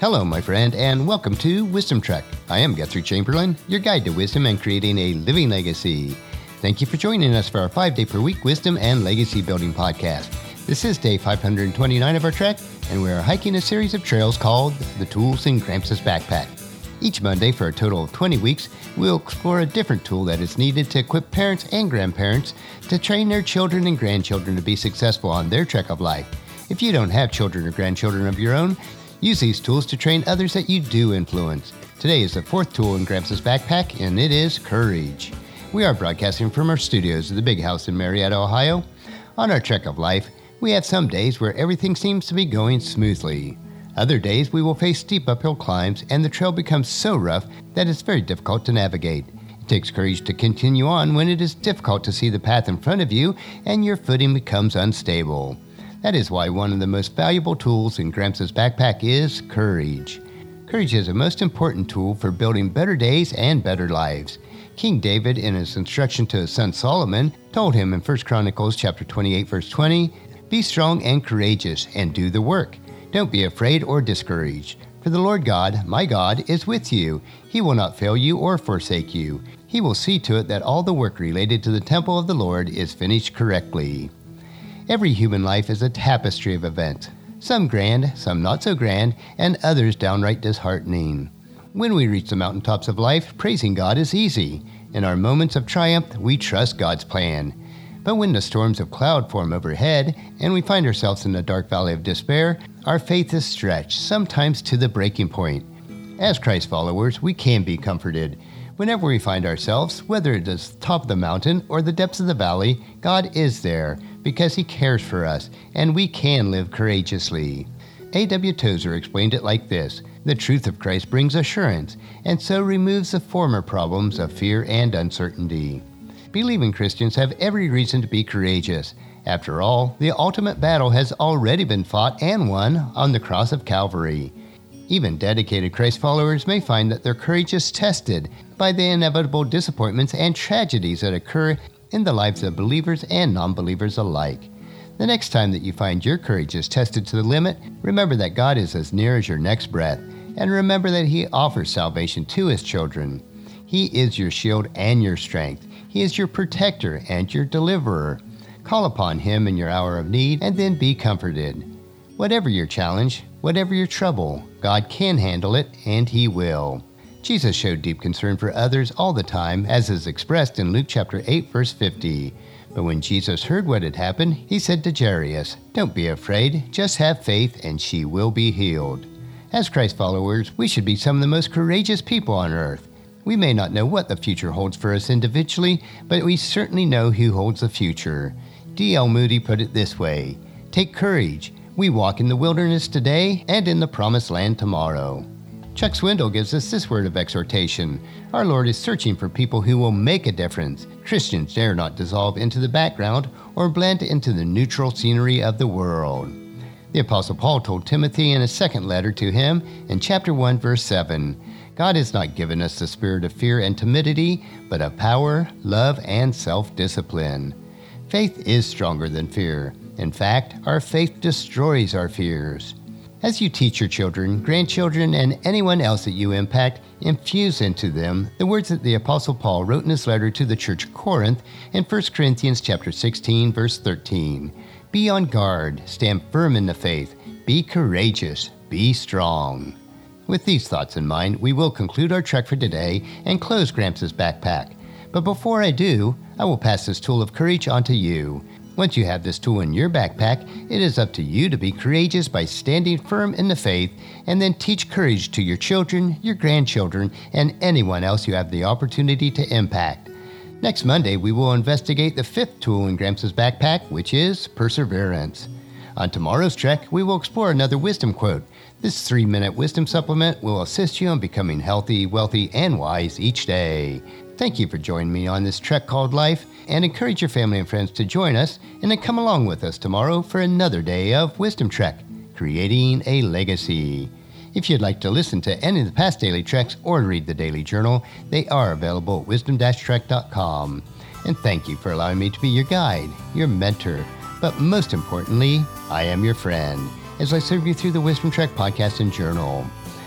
Hello, my friend, and welcome to Wisdom Trek. I am Guthrie Chamberlain, your guide to wisdom and creating a living legacy. Thank you for joining us for our five day per week wisdom and legacy building podcast. This is day 529 of our trek, and we are hiking a series of trails called the Tools in Gramps' Backpack. Each Monday, for a total of 20 weeks, we'll explore a different tool that is needed to equip parents and grandparents to train their children and grandchildren to be successful on their trek of life. If you don't have children or grandchildren of your own, use these tools to train others that you do influence. Today is the fourth tool in Gramps' backpack, and it is courage. We are broadcasting from our studios at the Big House in Marietta, Ohio. On our trek of life, we have some days where everything seems to be going smoothly. Other days, we will face steep uphill climbs, and the trail becomes so rough that it's very difficult to navigate. It takes courage to continue on when it is difficult to see the path in front of you and your footing becomes unstable. That is why one of the most valuable tools in Gramps' backpack is courage. Courage is the most important tool for building better days and better lives. King David, in his instruction to his son Solomon, told him in 1 Chronicles chapter 28, verse 20, be strong and courageous, and do the work. Don't be afraid or discouraged. For the Lord God, my God, is with you. He will not fail you or forsake you. He will see to it that all the work related to the temple of the Lord is finished correctly. Every human life is a tapestry of events, some grand, some not so grand, and others downright disheartening. When we reach the mountaintops of life, praising God is easy. In our moments of triumph, we trust God's plan. But when the storms of cloud form overhead and we find ourselves in the dark valley of despair, our faith is stretched, sometimes to the breaking point. As Christ followers, we can be comforted. Whenever we find ourselves, whether it is top of the mountain or the depths of the valley, God is there because He cares for us, and we can live courageously. A.W. Tozer explained it like this The truth of Christ brings assurance, and so removes the former problems of fear and uncertainty believing Christians have every reason to be courageous. After all, the ultimate battle has already been fought and won on the cross of Calvary. Even dedicated Christ followers may find that their courage is tested by the inevitable disappointments and tragedies that occur in the lives of believers and non believers alike. The next time that you find your courage is tested to the limit, remember that God is as near as your next breath, and remember that He offers salvation to His children. He is your shield and your strength. He is your protector and your deliverer. Call upon Him in your hour of need and then be comforted. Whatever your challenge, whatever your trouble, God can handle it and He will. Jesus showed deep concern for others all the time, as is expressed in Luke chapter 8, verse 50. But when Jesus heard what had happened, he said to Jairus, Don't be afraid, just have faith, and she will be healed. As Christ followers, we should be some of the most courageous people on earth. We may not know what the future holds for us individually, but we certainly know who holds the future. D.L. Moody put it this way Take courage. We walk in the wilderness today and in the promised land tomorrow. Chuck Swindoll gives us this word of exhortation Our Lord is searching for people who will make a difference. Christians dare not dissolve into the background or blend into the neutral scenery of the world. The Apostle Paul told Timothy in a second letter to him in chapter 1, verse 7 God has not given us the spirit of fear and timidity, but of power, love, and self discipline. Faith is stronger than fear. In fact, our faith destroys our fears. As you teach your children, grandchildren, and anyone else that you impact, infuse into them the words that the apostle Paul wrote in his letter to the church of Corinth in 1 Corinthians chapter 16 verse 13. Be on guard, stand firm in the faith, be courageous, be strong. With these thoughts in mind, we will conclude our trek for today and close Gramps' backpack. But before I do, I will pass this tool of courage on to you. Once you have this tool in your backpack, it is up to you to be courageous by standing firm in the faith and then teach courage to your children, your grandchildren, and anyone else you have the opportunity to impact. Next Monday, we will investigate the fifth tool in Gramps' backpack, which is perseverance. On tomorrow's trek, we will explore another wisdom quote this three minute wisdom supplement will assist you in becoming healthy, wealthy, and wise each day. Thank you for joining me on this trek called life, and encourage your family and friends to join us and then come along with us tomorrow for another day of Wisdom Trek, creating a legacy. If you'd like to listen to any of the past daily treks or read the daily journal, they are available at wisdom-trek.com. And thank you for allowing me to be your guide, your mentor, but most importantly, I am your friend as I serve you through the Wisdom Trek podcast and journal.